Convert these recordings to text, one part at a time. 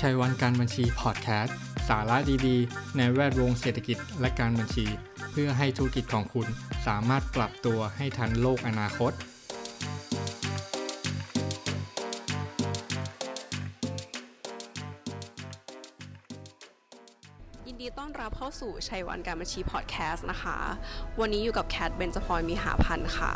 ชัยวันการบัญชีพอดแคสต์สาระดีๆ ในแวดวงเศรษฐกิจและการบัญชี เพื่อให้ธุรกิจของคุณสามารถปรับตัวให้ทันโลกอนาคต สู่ชัยวันการบัญชีพอดแคสต์นะคะ วันนี้อยู่กับแคทเบนจพรมีหาพันธ์ค่ะ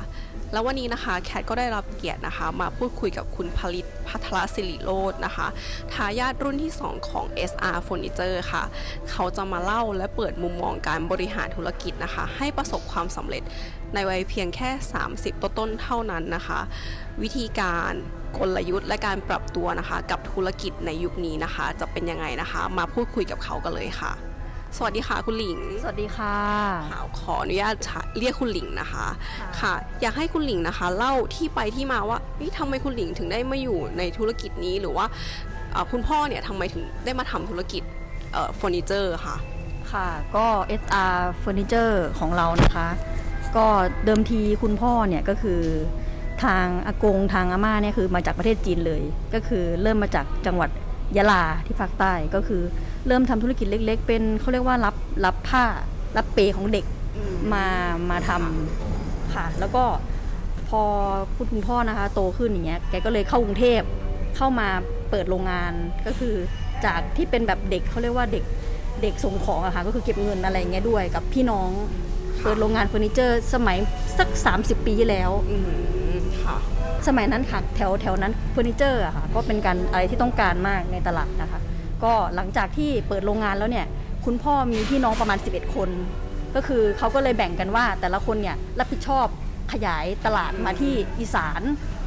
แล้ววันนี้นะคะแคทก็ได้รับเกียรตินะคะ มาพูดคุยกับคุณผลิตพัทรศิริโรจน์นะคะทายาทรุ่นที่ 2 ของ SR Furniture ค่ะ เขาจะมาเล่าและเปิดมุมมองการบริหารธุรกิจนะคะ ให้ประสบความสำเร็จในวัยเพียงแค่ 30 ต้นๆเท่านั้นนะคะ วิธีการกลยุทธ์และการปรับตัวนะคะ กับธุรกิจในยุคนี้นะคะ จะเป็นยังไงนะคะ มาพูดคุยกับเขากันเลยค่ะ สวัสดีค่ะคุณหลิง สวัสดีค่ะค่ะขออนุญาตเรียกคุณหลิงนะคะ ค่ะ อยากให้คุณหลิงนะคะ เล่าที่ไปที่มาว่าเฮ้ยทำไมคุณหลิงถึงได้มาอยู่ในธุรกิจนี้หรือว่าเอ่อคุณพ่อเนี่ยทำไมถึงได้มาทำธุรกิจเอ่อเฟอร์นิเจอร์ค่ะ ค่ะ ก็ SR Furniture ของเรานะคะ ก็เดิมทีคุณพ่อเนี่ยก็คือทางอากงทางอาม่าเนี่ยคือมาจากประเทศจีนเลย ก็คือเริ่มมาจากจังหวัด ยะลาที่ภาคใต้ก็คือเริ่มทำธุรกิจเล็ก ๆ เป็นเขาเรียกว่ารับรับผ้ารับเปของเด็กมามาทำค่ะ แล้วก็พอคุณคุณพ่อนะคะ โตขึ้นอย่างเงี้ยแกก็เลยเข้ากรุงเทพเข้ามาเปิดโรงงานก็คือจากที่เป็นแบบเด็กเขาเรียกว่าเด็กเด็กส่งของอะค่ะก็คือเก็บเงินอะไรเงี้ยด้วยกับพี่น้องเปิดโรงงานเฟอร์นิเจอร์สมัยสัก 30 ปีที่แล้วอืมค่ะ สมัยนั้นค่ะแถวแถวนั้นเฟอร์นิเจอร์อะค่ะก็เป็นการอะไรที่ต้องการมากในตลาดนะคะ ก็หลังจากที่เปิดโรงงานแล้วเนี่ยคุณพ่อมีพี่น้องประมาณ 11 คน ก็คือเขาก็เลยแบ่งกันว่าแต่ละคนเนี่ยรับผิดชอบขยายตลาดมาที่อีสาน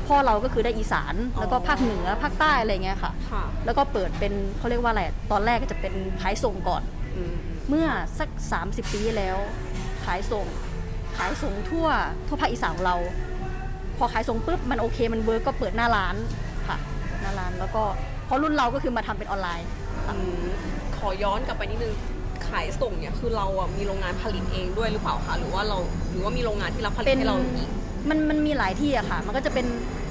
พ่อเราก็คือได้อีสานแล้วก็ภาคเหนือภาคใต้อะไรเงี้ยค่ะค่ะแล้วก็เปิดเป็นเขาเรียกว่าอะไรตอนแรกก็จะเป็นขายส่งก่อนอืมเมื่อสัก 30 ปีที่แล้ว ขายส่ง ขายส่งทั่วทั่วภาคอีสานของเรา พอขายส่งปุ๊บมันโอเคมัน work ก็เปิดหน้าร้านค่ะ หน้าร้านแล้วก็เพราะรุ่นเราก็คือมาทำเป็นออนไลน์อืมขอย้อนกลับไปนิดนึงขายส่งเนี่ยคือเราอะมีโรงงานผลิตเองด้วยหรือเปล่าคะหรือว่าเราหรือว่ามีโรงงานที่รับผลิตเป็นให้เราอีกมันมันมีหลายที่อะค่ะ มันก็จะเป็น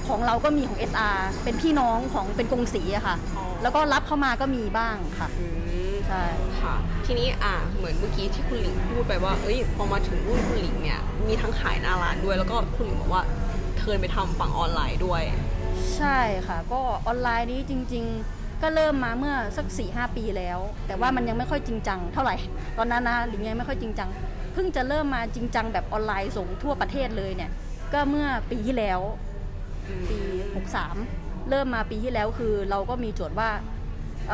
ของเราก็มีของ SR เป็นพี่น้องของเป็นกงสีอะค่ะอ๋อแล้วก็รับเข้ามาก็มีบ้างค่ะอืมใช่ค่ะ ทีนี้อะเหมือนเมื่อกี้ที่คุณหลิงพูดไปว่า เอ้ยพอมาถึงรุ่นคุณหลิงเนี่ยมีทั้งขายหน้าร้านด้วยแล้วก็คุณหลิงบอกว่า เทิร์นไปทำฝั่งออนไลน์ด้วย ใช่ค่ะ ก็ออนไลน์นี้จริง ๆ ก็เริ่มมาเมื่อสัก4ี่หปีแล้ว แต่ว่ามันยังไม่ค่อยจริงจังเท่าไหร่ ตอนนั้นนะหรือยังไม่ค่อยจริงจังเพิ่งจะเริ่มมาจริงจังแบบออนไลน์ส่งทั่วประเทศเลยเนี่ย ก็เมื่อปีที่แล้ว ปี63เริ่มมาปีที่แล้วคือเราก็มีโจทย์ว่าเ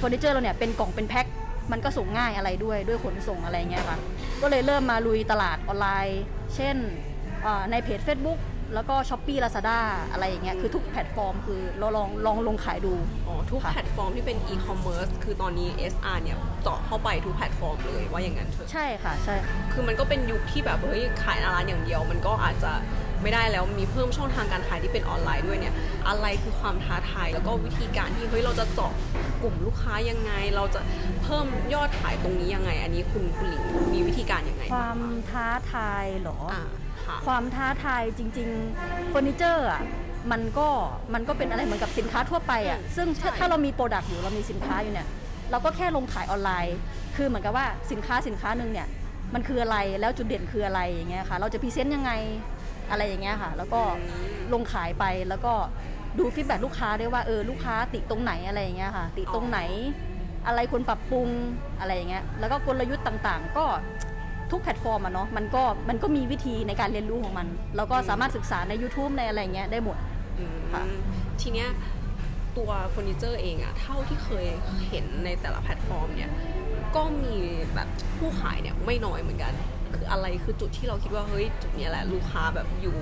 ฟอร์นิเจอร์เราเนี่ยเป็นกล่องเป็นแพ็คมันก็ส่งง่ายอะไรด้วยด้วยขนส่งอะไรเงี้ยค่ะ ก็เลยเริ่มมาลุยตลาดออนไลน์ เช่นในเพจ Facebook แล้วก็ Shopee Lazada อะไรอย่างเงี้ยคือทุกแพลตฟอร์มคือเราลองลองลงขายดูอ๋อทุกค่ะแพลตฟอร์มที่เป็นอีคอมเมิร์ซคือตอนนี้ SR เนี่ยเจาะเข้าไปทุกแพลตฟอร์มเลยว่าอย่างนั้นเถอะใช่ค่ะใช่คือมันก็เป็นยุคที่แบบเฮ้ยขายหน้าร้านอย่างเดียว มันก็อาจจะไม่ได้แล้วมีเพิ่มช่องทางการขายที่เป็นออนไลน์ด้วยเนี่ยอะไรคือความท้าทายแล้วก็วิธีการที่เฮ้ยเราจะเจาะกลุ่มลูกค้ายังไง เราจะเพิ่มยอดขายตรงนี้ยังไง อันนี้คุณคุณหลิงมีวิธีการยังไง ความท้าทายเหรออ่า ค่ะ ความท้าทายจริงๆเฟอร์นิเจอร์อะมันก็มันก็เป็นอะไรเหมือนกับสินค้าทั่วไปอะซึ่งถ้าใช่ ถ้าเรามี product อยู่เรามีสินค้าอยู่เนี่ยเราก็แค่ลงขายออนไลน์ คือเหมือนกับว่าสินค้าสินค้าหนึ่งเนี่ยมันคืออะไรแล้วจุดเด่นคืออะไรอย่างเงี้ยค่ะ เราจะ present ยังไงอะไรอย่างเงี้ยค่ะ แล้วก็ลงขายไปแล้วก็ดู feedback ลูกค้าด้วยว่าเออลูกค้าติตรงไหนอะไรอย่างเงี้ยค่ะ ติตรงไหน อะไรควรปรับปรุงอะไรอย่างเงี้ยแล้วก็กลยุทธ์ต่างๆ ก็ ทุกแพลตฟอร์มอะเนาะมันก็มันก็มีวิธีในการเรียนรู้ของมัน แล้วก็สามารถศึกษาใน YouTube ในอะไรเงี้ยได้หมดอืมค่ะทีเนี้ยตัวเฟอร์นิเจอร์เองอะเท่าที่เคยเห็นในแต่ละแพลตฟอร์มเนี่ยก็มีแบบผู้ขายเนี่ยไม่น้อยเหมือนกัน คืออะไรคือจุดที่เราคิดว่าเฮ้ยจุดเนี้ยแหละลูกค้าแบบอยู่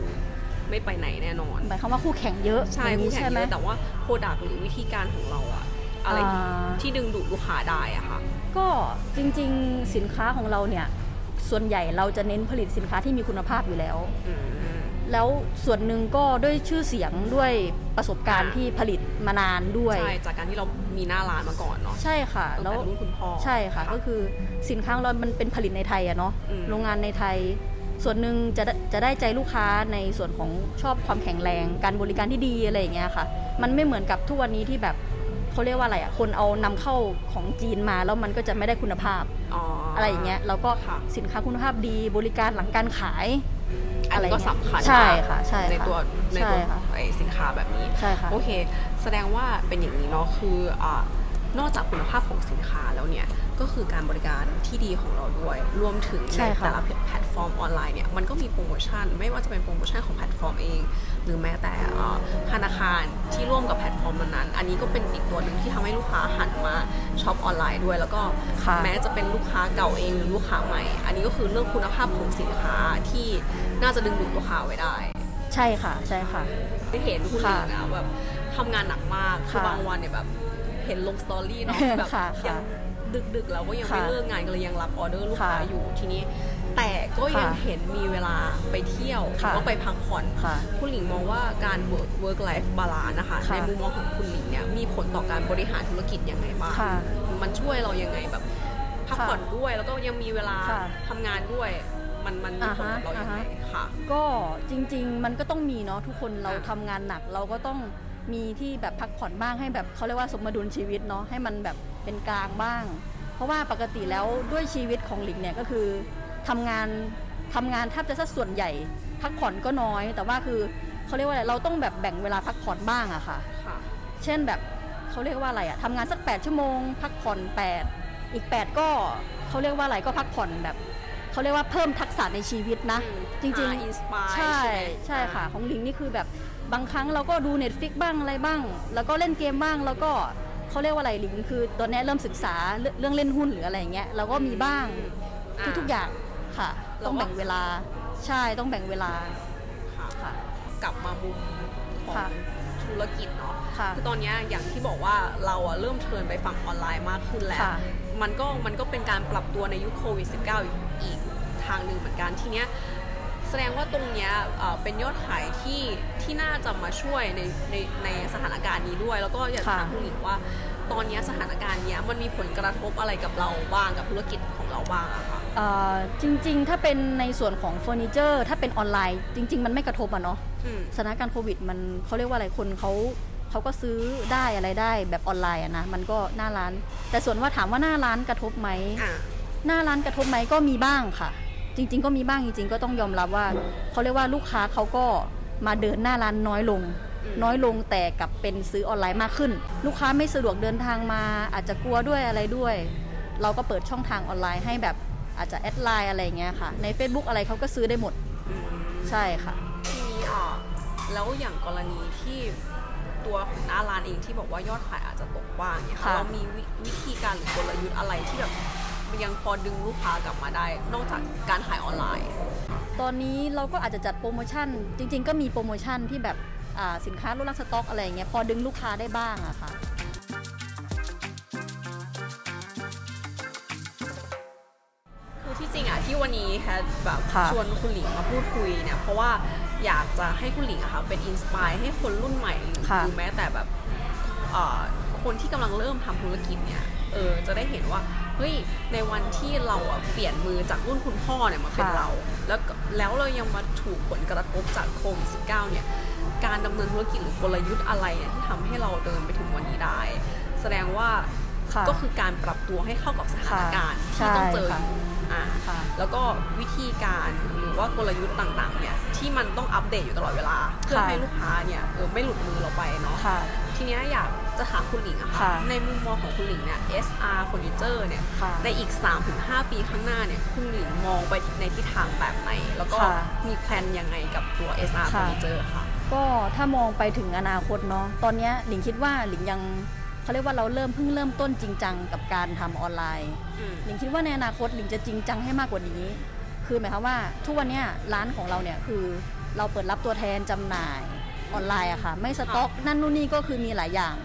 ไม่ไปไหนแน่นอนหมายความว่าคู่แข่งเยอะใช่อย่างนี้ใช่ไหมคู่นี้แข่งเยอะแต่ว่าโปรดักหรือวิธีการของเราอะอะไรที่อ่าที่ดึงดูดลูกค้าได้อะค่ะก็จริงๆสินค้าของเราเนี่ย ส่วนใหญ่เราจะเน้นผลิตสินค้าที่มีคุณภาพอยู่แล้วอืมแล้วส่วนหนึ่งก็ด้วยชื่อเสียงด้วยประสบการณ์อ่าที่ผลิตมานานด้วย ใช่ จากการที่เรามีหน้าร้านมาก่อนเนาะ ใช่ค่ะตั้งแล้วแต่รุ่นคุณพ่อ ใช่ค่ะ ก็คือสินค้าของเรา มันเป็นผลิตในไทยอะเนาะอืมโรงงานในไทย ส่วนหนึ่งจะได้จะได้ใจลูกค้าในส่วนของชอบความแข็งแรง การบริการที่ดีอะไรอย่างเงี้ยค่ะ มันไม่เหมือนกับทุกวันนี้ที่แบบ เขาเรียกว่าอะไรอะคนเอานำเข้าของจีนมาแล้วมันก็จะไม่ได้คุณภาพอ๋อออะไรอย่างเงี้ยเราก็ค่ะสินค้าคุณภาพดีบริการหลังการขายอันนี้ก็สำคัญใช่มากค่ะใช่ในค่ะตัวในใช่ตัวค่ะไอสินค้าแบบนี้ใช่ค่ะโอเค แสดงว่าเป็นอย่างนี้เนาะคืออานอกจากคุณภาพของสินค้าแล้วเนี่ยก็คือการบริการที่ดีของเราด้วย รวมถึงใช่ในค่ะแต่ละแพลตฟอร์มออนไลน์เนี่ยมันก็มีโปรโมชั่น ไม่ว่าจะเป็นโปรโมชั่นของแพลตฟอร์มเอง หรือแม้แต่เอ่อธนาคารที่ร่วมกับแพลตฟอร์มนั้นๆอันนี้ก็เป็นอีกตัวหนึ่งที่ทำให้ลูกค้าหันมาช็อปออนไลน์ด้วย แล้วก็ค่ะแม้จะเป็นลูกค้าเก่าเองหรือลูกค้าใหม่ อันนี้ก็คือเรื่องคุณภาพของสินค้าที่น่าจะดึงดูดลูกค้าไว้ได้ ใช่ค่ะใช่ค่ะได้เห็นคุณหลิงอะแบบทำงานหนักมากคือค่ะบางวันเนี่ยแบบเห็นลง story เนาะแบบค่ะยัค่ะดึกดึกๆแล้วก็ยังไม่ค่ะเลิกงานก็เลยยังรับออเดอร์ลูกค้าค่ะอยู่ทีนี้ แต่ก็ยังค่ะเห็นมีเวลาไปเที่ยวหรือค่ะว่าไปพักผ่อนค่ะคุณหลิงมองว่าการ work work life balance นะคะค่ะในมุมมองของคุณหลิงเนี่ยมีผลต่อการบริหารธุรกิจยังไงบ้างค่ะมันช่วยเรายังไงแบบพักค่ะผ่อนด้วยแล้วก็ยังมีเวลาค่ะทำงานด้วยมันมันมีผลกับเราอ่าฮะยังไงอ่าฮะค่ะก็จริง ๆ มันก็ต้องมีเนาะทุกคนเราอะทำงานหนักเราก็ต้องมีที่แบบพักผ่อนบ้างให้แบบเขาเรียกว่าสมดุลชีวิตเนาะให้มันแบบเป็นกลางบ้าง เพราะว่าปกติแล้วด้วยชีวิตของหลิงเนี่ยก็คือ ทำงานทำงานแทบจะสัดส่วนใหญ่ พักผ่อนก็น้อย แต่ว่าคือเขาเรียกว่าอะไรเราต้องแบบแบ่งเวลาพักผ่อนบ้างอะค่ะค่ะ เช่นแบบเขาเรียกว่าอะไรอะทำงานสัก 8 ชั่วโมง พักผ่อน 8 อีก 8 ก็เขาเรียกว่าอะไรก็พักผ่อนแบบเขาเรียกว่าเพิ่มทักษะในชีวิตนะ จริง inspire ๆใช่ใช่ค่ะ ของหลิงนี่คือแบบบางครั้งเราก็ดู Netflix บ้างอะไรบ้าง แล้วก็เล่นเกมบ้างแล้วก็เขาเรียกว่าอะไรหลิงคือตอนนี้เริ่มศึกษาเรื่องเรื่องเล่นหุ้นหรืออะไรอย่างเงี้ยเราก็มีบ้างทุกๆอย่าง ค่ะ ต้องแบ่งเวลาใช่ต้องแบ่งเวลาค่ะค่ะกลับมามุมของค่ะธุรกิจเนาะค่ะคือตอนเนี้ยอย่างที่บอกว่าเราอะเริ่ม turn ไปฝั่งออนไลน์มากขึ้นแล้วค่ะมันก็มันก็เป็นการปรับตัวในยุคโควิด -19 อีกทางหนึ่งเหมือนกันทีเนี้ยแสดงว่าตรงเนี้ยเอ่อเป็นยอดขายที่ที่น่าจะมาช่วยในในในสถานการณ์นี้ด้วย แล้วก็อยากจะค่ะถามคุณหญิงว่า ตอนเนี้ยสถานการณ์เนี้ยมันมีผลกระทบอะไรกับเราบ้างกับธุรกิจของเราบ้างอะคะเอ่อจริงๆ ถ้าเป็นในส่วนของเฟอร์นิเจอร์ ถ้าเป็นออนไลน์ จริง ๆ มันไม่กระทบอะเนาะอืม สถานการณ์โควิดมันเขาเรียกว่าอะไรคนเขาเขาก็ซื้อได้อะไรได้แบบออนไลน์อะนะมันก็หน้าร้าน แต่ส่วนว่าถามว่าหน้าร้านกระทบไหม อ่า หน้าร้านกระทบไหมก็มีบ้างค่ะ จริง ๆ ก็มีบ้างจริง ๆ ก็ต้องยอมรับว่าเขาเรียกว่าลูกค้าเขาก็มาเดินหน้าร้านน้อยลงอืม น้อยลงแต่กลับเป็นซื้อออนไลน์มากขึ้น ลูกค้าไม่สะดวกเดินทางมา อาจจะกลัวด้วยอะไรด้วย เราก็เปิดช่องทางออนไลน์ให้แบบอาจจะแอดไลน์อะไรอย่างเงี้ยค่ะ ใน Facebook อะไรเขาก็ซื้อได้หมดอืมใช่ค่ะ ทีนี้อะแล้วอย่างกรณีที่ตัวของหน้าร้านเองที่บอกว่ายอดขายอาจจะตกบ้างเนี่ยค่ะ เรามีวิวิธีการหรือกลยุทธ์อะไรที่แบบยังพอดึงลูกค้ากลับมาได้ นอกจากการขายออนไลน์ ตอนนี้เราก็อาจจะจัดโปรโมชั่น จริง ๆ ก็มีโปรโมชั่นที่แบบอ่า สินค้าลดราคาสต็อกอะไรอย่างเงี้ยพอดึงลูกค้าได้บ้างอะค่ะคือที่จริงอะที่วันนี้แคทแบบค่ะชวนคุณหลิงมาพูดคุยเนี่ยเพราะว่าอยากจะให้คุณหลิงอะค่ะเป็นอินสปายให้คนรุ่นใหม่หรือค่ะหรือแม้แต่แบบเอ่อคนที่กำลังเริ่มทำธุรกิจเนี่ยเออจะได้เห็นว่าเฮ้ยในวันที่เราอะเปลี่ยนมือจากรุ่นคุณพ่อเนี่ยมาเป็นค่ะเรา แล้วก็แล้วเรายังมาถูกผลกระทบจากโควิด -19 เนี่ย การดำเนินธุรกิจหรือกลยุทธ์อะไรเนี่ยที่ทำให้เราเดินไปถึงวันนี้ได้ แสดงว่าค่ะก็คือการปรับตัวให้เข้ากับสถานการณ์ค่ะที่ต้องเจอใช่อค่ะยู่อ่าค่ะแล้วก็วิธีการหรือว่ากลยุทธ์ต่างๆเนี่ยที่มันต้องอัปเดตอยู่ตลอดเวลาเพื่อค่ะให้ลูกค้าเนี่ยเออไม่หลุดมือเราไปเนาะค่ะทีเนี้ยอยากจะถามคุณหลิงอะค่ะค่ะในมุมมองของคุณหลิงเนี่ย SR Furniture เนี่ยค่ะในอีก 3-5 ปีข้างหน้าเนี่ยคุณหลิงมองไปในทิศทางแบบไหน แล้วก็ค่ะมีแพลนยังไงกับตัว SR ค่ะ Furniture ค่ะ ก็ถ้ามองไปถึงอนาคตเนาะตอนเนี้ยหลิงคิดว่าหลิงยังเขาเรียกว่าเราเริ่มเพิ่งเริ่มต้นจริงจังกับการทำออนไลน์อืมหลิงคิดว่าในอนาคตหลิงจะจริงจังให้มากกว่านี้ คือหมายความว่าทุกวันเนี้ยร้านของเราเนี่ยคือเราเปิดรับตัวแทนจำหน่ายออนไลน์อะค่ะ ไม่สต็อก นั่นนู่นนี่ก็คือมีหลายอย่าง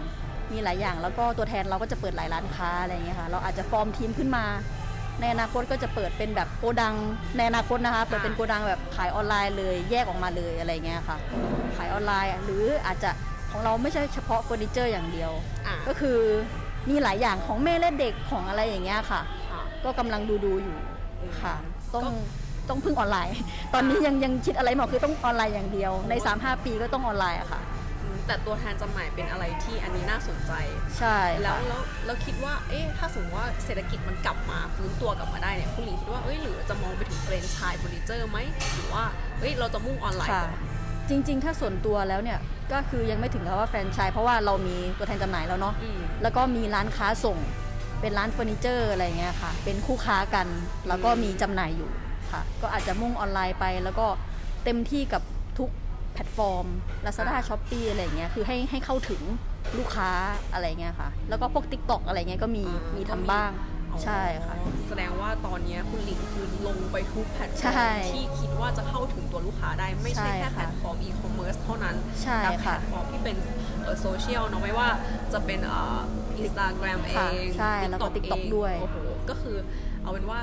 มีหลายอย่างแล้วก็ตัวแทนเราก็จะเปิดหลายร้านค้าอะไรอย่างเงี้ยค่ะ เราอาจจะฟอร์มทีมขึ้นมา ในอนาคตก็จะเปิดเป็นแบบโกดังในอนาคตนะคะเปิดเป็นโกดังแบบขายออนไลน์เลยแยกออกมาเลยอะไรเงี้ยค่ะ ขายออนไลน์อะหรืออาจจะของเราไม่ใช่เฉพาะเฟอร์นิเจอร์อย่างเดียวอ่าก็คือมีหลายอย่างของแม่และเด็กของอะไรอย่างเงี้ยค่ะค่ะก็กำลังดูดูๆอยู่ค่ะ ต้องก็ต้องพึ่งออนไลน์ ตอนนี้ยังยังคิดอะไรไม่ออกคือต้องออนไลน์อย่างเดียว ใน 3-5 ปีก็ต้องออนไลน์อะค่ะอืม แต่ตัวแทนจำหน่ายเป็นอะไรที่อันนี้น่าสนใจ ใช่แล้วค่ะแล้วแล้วคิดว่า เอ๊ะ ถ้าสมมติว่าเศรษฐกิจมันกลับมาฟื้นตัวกลับมาได้เนี่ยคุณหลิงคิดว่า เอ้ย หรือจะมองไปถึงแฟรนไชส์เฟอร์นิเจอร์ไหมหรือว่า เฮ้ย เราจะมุ่งออนไลน์ค่ะ ก่อน จริง ๆ ถ้าส่วนตัวแล้วเนี่ย ก็คือยังไม่ถึงกับว่าแฟรนไชส์เพราะว่าเรามีตัวแทนจำหน่ายแล้วเนาะ อืม แล้วก็มีร้านค้าส่ง เป็นร้านเฟอร์นิเจอร์อะไรเงี้ยค่ะ เป็นคู่ค้ากัน แล้วก็มีจำหน่ายอยู่ค่ะ ก็อาจจะมุ่งออนไลน์ไป แล้วก็เต็มที่กับทุกแพลตฟอร์ม Lazada อ่า Shopee อะไรเงี้ยคือให้ให้เข้าถึงลูกค้าอะไรเงี้ยค่ะ แล้วก็พวก TikTok อะไรเงี้ยก็มีอ่ามีมีทำบ้าง ใช่ค่ะอ๋อแสดงว่าตอนเนี้ยคุณหลิงคือลงไปทุกแพลตฟอใช่ร์มที่คิดว่าจะเข้าถึงตัวลูกค้าได้ไม่ใช่ใช่แค่ค่ะแพลตฟอร์มอีคอมเมิร์ซเท่านั้นใช่แต่แพลค่ะตฟอร์มที่เป็นโซเชียลเนาะไม่ว่าจะเป็นอินสตาแกรมเอค่ะงใช่แล้วก็ TikTok เองด้วยโอ้โหก็คือ เอาเป็นว่า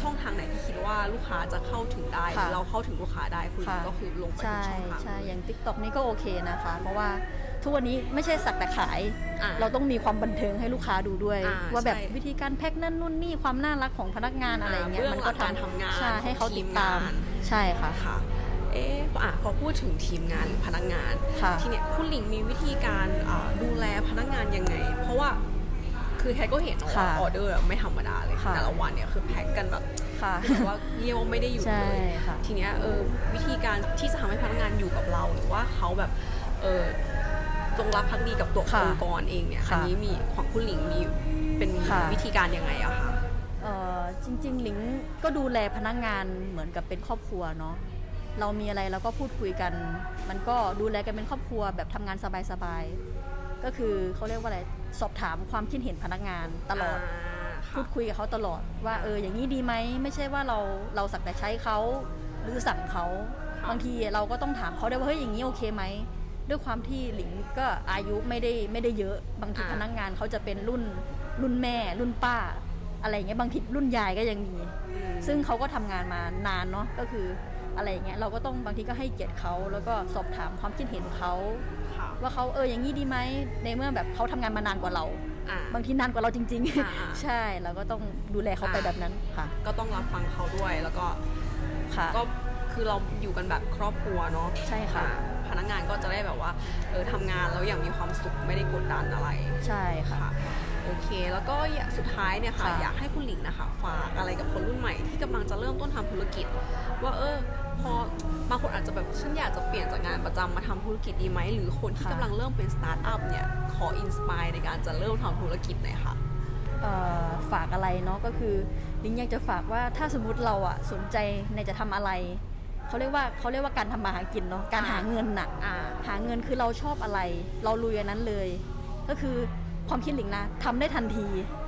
ช่องทางไหนที่คิดว่าลูกค้าจะเข้าถึงได้หรือค่ะเราเข้าถึงลูกค้าได้คุณหลิงค่ะ ก็คือลงไปทุใช่กช่องทาง ใช่อย่าง TikTok นี่ก็โอเคนะคะ เพราะว่าทุกวันนี้ไม่ใช่สักแต่ขาย อะเราต้องมีความบันเทิงให้ลูกค้าดูด้วย อ่าว่าแบบใช่วิธีการแพ็คนั่นนู่นนี่ความน่ารักของพนักงานอะไรอย่างเงี้ยเบื้องมันหลัก็งการทำงานใช่ให้เขาติดตาม ของทีมงาน ใช่ค่ะ ค่ะเอ๊ะอะพอพูดถึงทีมงานหรือพนักงาน ค่ะ ทีเนี้ยคุณหลิงมีวิธีการอ่าดูแลพนักงานยังไง เพราะว่า คือแคก็เห็นว่าค่ะออเดอร์ไม่ธรรมดาเลยค่ะแต่ละวันเนี่ยคือแพ็คกันแบบค่ะคือแบบว่าเรียกว่าไม่ได้หยุดใช่เลยค่ะทีเนี้ยเออวิธีการที่จะทำให้พนักงานอยู่กับเราหรือว่าเขาแบบเออจงรักภักดีกับตัวค่ะองค์กรเองเนี่ยค่ะอันนี้มีของคุณหลิงมีเป็นค่ะวิธีการยังไงอะคะเอ่อจริงๆ หลิงก็ดูแลพนักงานเหมือนกับเป็นครอบครัวเนาะเรามีอะไรเราก็พูดคุยกัน มันก็ดูแลกันเป็นครอบครัวแบบทำงานสบายๆ ก็คือเขาเรียกว่าอะไรสอบถามความคิดเห็นพนักงานตลอดาพูดคุยกับเขาตลอดว่าเอออย่างนี้ดีไหมไม่ใช่ว่าเราเราสักแต่ใช้เขาหรือสั่งเขาบางทีเราก็ต้องถามเขาได้วยว่าเฮ้ยอย่างนี้โอเคไหมด้วยความที่หลิงก็อายุไม่ได้ไม่ได้เยอะ บางทีอ่าพนักงานเขาจะเป็นรุ่นรุ่นแม่ รุ่นป้า อะไรอย่างเงี้ยบางทีรุ่นยายก็ยังมีอืมซึ่งเขาก็ทำงานมานานเนาะก็คือ อะไรอย่างเงี้ยเราก็ต้องบางทีก็ให้เกียรติเขาแล้วก็สอบถามความคิดเห็นเขาค่ะว่าเขาเอออย่างนี้ดีไหมในเมื่อแบบเขาทำงานมานานกว่าเราอ่าบางทีนานกว่าเราจริงอ่าอ่าๆใช่เราก็ต้องดูแลเขาไปอ่าแบบนั้นค่ะ ก็ต้องรับฟังเขาด้วยแล้วก็ค่ะก็คือเราอยู่กันแบบครอบครัวเนาะใช่ค่ะอ่าพนักงานก็จะได้แบบว่าเออทำงานแล้วอย่างมีความสุขไม่ได้กดดันอะไร ใช่ค่ะค่ะโอเค แล้วก็อยากสุดท้ายเนี่ยค่ะค่ะ อยากให้คุณหลิงนะคะ ฝากอะไรกับคนรุ่นใหม่ที่กำลังจะเริ่มต้นทำธุรกิจ ว่าเออ พอบางคนอาจจะแบบฉันอยากจะเปลี่ยนจากงานประจำมาทำธุรกิจดีไหมหรือคนที่ค่ะกำลังเริ่มเป็นสตาร์ทอัพเนี่ยขอ inspire ในการจะเริ่มทำธุรกิจหน่อยค่ะเอ่อฝากอะไรเนาะก็คือหลิงอยากจะฝากว่าถ้าสมมุติเราอะสนใจในจะทำอะไรเขาเรียกว่าเขาเรียกว่าการทำมาหากินเนาะการหาเงินน่ะอ่าหาเงินคือเราชอบอะไร เราลุยอันนั้นเลย ก็คือความคิดหลิงนะทำได้ทันที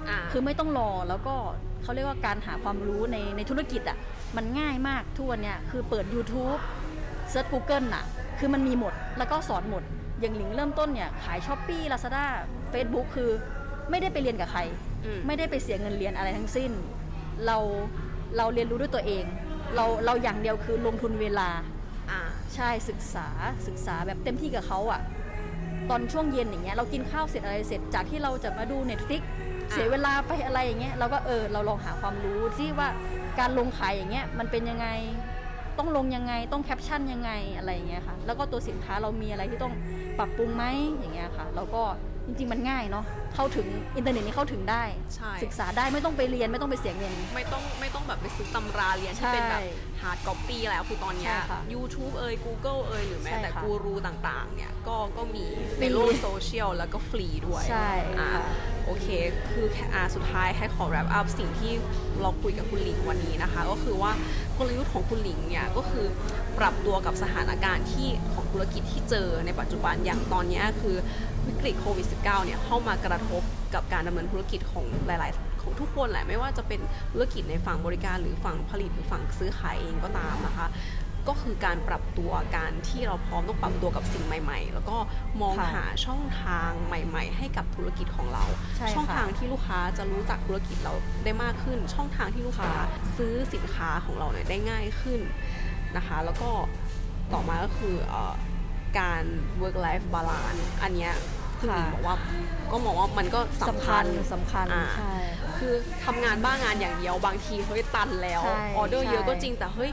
อ่าคือไม่ต้องรอแล้วก็เขาเรียกว่าการหาความรู้ในในธุรกิจอะ่ะ มันง่ายมากทุกวันเนี่ยคือเปิด YouTube เซิร์ช Google น่ะ คือมันมีหมด แล้วก็สอนหมด อย่างหลิงเริ่มต้นเนี่ย ขาย s h อ p e e Lazada Facebook คือไม่ได้ไปเรียนกับใครอืมไม่ได้ไปเสียเงินเรียนอะไรทั้งสิ้น เราเราเรียนรู้ด้วยตัวเอง เราเราอย่างเดียวคือลงทุนเวลาอ่าใช่ศึกษาศึกษาแบบเต็มที่กับเขาอะตอนช่วงเย็นอย่างเงี้ยเรากินข้าวเสร็จอะไรเสร็จจากที่เราจะมาดู Netflix เสียเวลาไปอะไรอย่างเงี้ยเราก็เออเราลองหาความรู้ที่ว่า การลงขายอย่างเงี้ยมันเป็นยังไงต้องลงยังไงต้องแคปชั่นยังไงอะไรอย่างเงี้ยค่ะ แล้วก็ตัวสินค้าเรามีอะไรที่ต้องปรับปรุงไหมอย่างเงี้ยค่ะ แล้วก็จริง ๆ มันง่ายเนาะเข้าถึงอินเทอร์เน็ตนี้เข้าถึงได้ ใช่ ศึกษาได้ไม่ต้องไปเรียนไม่ต้องไปเสียเงิน ไม่ต้องไม่ต้องแบบไปซื้อตำราเรียนที่เป็นแบบใช่ hard copy แล้วคือตอนเนี้ย ใช่ค่ะ YouTube เอ่ย Google เอ่ยหรือแม้ใช่แต่ค่ะกูรูต่างๆ เนี่ยก็ก็มีฟรีในโลกโซเชียลแล้วก็ฟรีด้วยใช่อ่า ค่ะ โอเค คืออาสุดท้ายให้ขอ wrap up สิ่งที่เราคุยกับคุณหลิงวันนี้นะคะ ก็คือว่ากลยุทธ์ของคุณหลิงเนี่ยก็คือปรับตัวกับสถานการณ์ที่ของธุรกิจที่เจอในปัจจุบันอย่างตอนนี้คือวิกฤตโควิด -19 เนี่ยเข้ามากระทบกับการดำเนินธุรกิจของหลาย ๆ ของทุกคนแหละไม่ว่าจะเป็นธุรกิจในฝั่งบริการหรือฝั่งผลิตหรือฝั่งซื้อขายเองก็ตามนะคะ ก็คือการปรับตัวการที่เราพร้อมต้องปรับตัวกับสิ่งใหม่ ๆ แล้วก็มองค่ะหาช่องทางใหม่ ๆ ให้กับธุรกิจของเราใช่ค่ะช่องทางที่ลูกค้าจะรู้จักธุรกิจเราได้มากขึ้น ช่องทางที่ลูกค้าซื้อสินค้าของเราเนี่ยได้ง่ายขึ้นนะคะ แล้วก็ต่อมาก็คือเออการ work life balance อันเนี้ยคุณหลิงค่ะบอกว่าก็มองว่ามันก็สำคัญสำคัญอ่าใช่ค่ะคือทำงานบ้างงานอย่างเดียวบางทีเฮ้ยตันแล้วใช่ออเดอร์เยอะใช่ก็จริงแต่เฮ้ย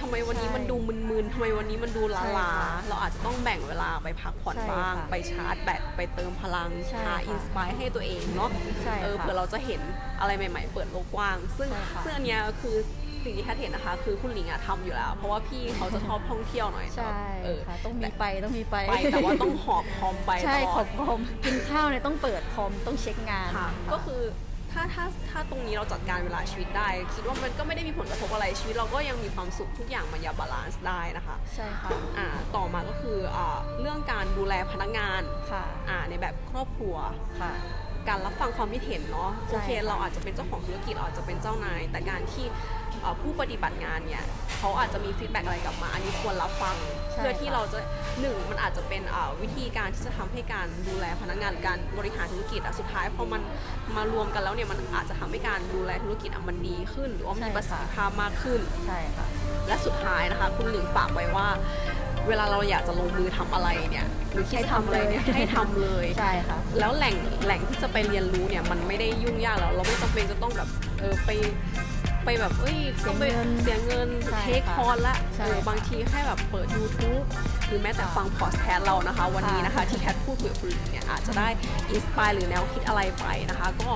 ทำไมวันนี้ใช่มันดูมึนๆทำไมวันนี้มันดูใช่ล้าค่ะๆเราอาจจะต้องแบ่งเวลาไปพักผ่อนใช่บ้างค่ะไปชาร์จแบตไปเติมพลังใช่หาค่ะอินสปายให้ตัวเองเนาะใช่เออค่ะเผื่อเราจะเห็นอะไรใหม่ ๆ เปิดโลกกว้าง ซึ่งใช่ค่ะซึ่งอันเนี้ยคือสิ่งที่แคทเห็นนะคะ คือคุณหลิงอะทำอยู่แล้ว เพราะว่าพี่เขาจะชอบท่องเที่ยวหน่อยใช่เออค่ะต้องมีไปต้องมีไปไปแต่ว่าต้องหอบคอมไปใช่ตลขออดบคอมกินข้าวเนี่ยต้องเปิดคอมต้องเช็คงานค่ะก็คือ ถ้าถ้าถ้าตรงนี้เราจัดการเวลาชีวิตได้ คิดว่ามันก็ไม่ได้มีผลกระทบอะไรชีวิตเราก็ยังมีความสุขทุกอย่างมันยัง balance ได้นะคะใช่ค่ะอ่าต่อมาก็คืออ่าเรื่องการดูแลพนักงานค่ะอ่าในแบบครอบครัวค่ะการรับฟังความคิดเห็นเนาะใช่โอเคค่ะเราอาจจะเป็นเจ้าของธุรกิจเราอาจจะเป็นเจ้านาย แต่การที่เอ่อ ผู้ปฏิบัติงานเนี่ยเขาอาจจะมี feedback อะไรกลับมา อันนี้ควรรับฟังใช่เพื่อที่ค่ะเราจะหนึ่งมันอาจจะเป็นอ่าวิธีการที่จะทำให้การดูแลพนักงานหรือการบริหารธุรกิจอะสุดท้ายพอมันมารวมกันแล้วเนี่ยมันอาจจะทำให้การดูแลธุรกิจอะมันดีขึ้น หรือว่ามีประสิทธิภาพมากขึ้นใช่ค่ะและสุดท้ายนะคะคุณหลิงฝากไว้ว่าเวลาเราอยากจะลงมือทำอะไรเนี่ยหรือคิดจะทำอะไรเนี่ยให้ให้ทำทำเลเลยยใช่ค่ะแล้วแหล่งแหล่งที่จะไปเรียนรู้เนี่ยมันไม่ได้ยุ่งยากแล้วเราไม่จำเป็นจะต้องแบบเออไป ไปแบบเอ้ยเสียต้องไปเงินเสียเงินใช่ take ค่ะคอร์สละใช่เออค่ะบางทีให้แบบเปิด YouTube หรือแม้แต่ฟังพอดแคสต์เรานะคะ วันนี้นะคะที่แคทพูดคุยกับคุณหลิงเนี่ยอาจจะได้ inspire หรือแนวคิดอะไรไปนะคะ ก็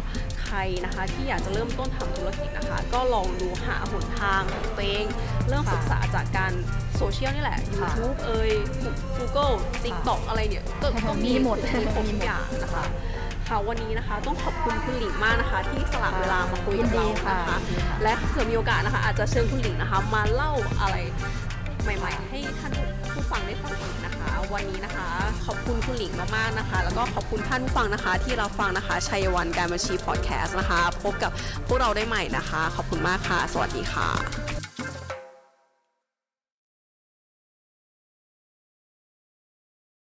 ใครนะคะที่อยากจะเริ่มต้นทำธุรกิจนะคะ ก็ลองดูหาหนทางของตัวเอง เริ่มศึกษาจากการโซเชียลนี่แหละค่ะ YouTube เอ่ย Google TikTok อะไรเนี่ยก็ก็มีมีหมดมีครบมีทุหมกดอย่างนะคะ ค่ะวันนี้นะคะ ต้องขอบคุณคุณหลิงมากนะคะ ที่สละเวลามาคุยกับเรายินดีค่ะนะคะยินดีค่ะและเผื่อมีโอกาสนะคะ อาจจะเชิญคุณหลิงนะคะ มาเล่าอะไรใหม่ ๆ ให้ท่านผู้ฟังได้ฟังอีกนะคะ วันนี้นะคะ ขอบคุณคุณหลิงมากๆนะคะ แล้วก็ขอบคุณท่านผู้ฟังนะคะ ที่เราฟังนะคะชัยวันการบัญชีพอดแคสต์นะคะ พบกับพวกเราได้ใหม่นะคะ ขอบคุณมากค่ะ สวัสดีค่ะ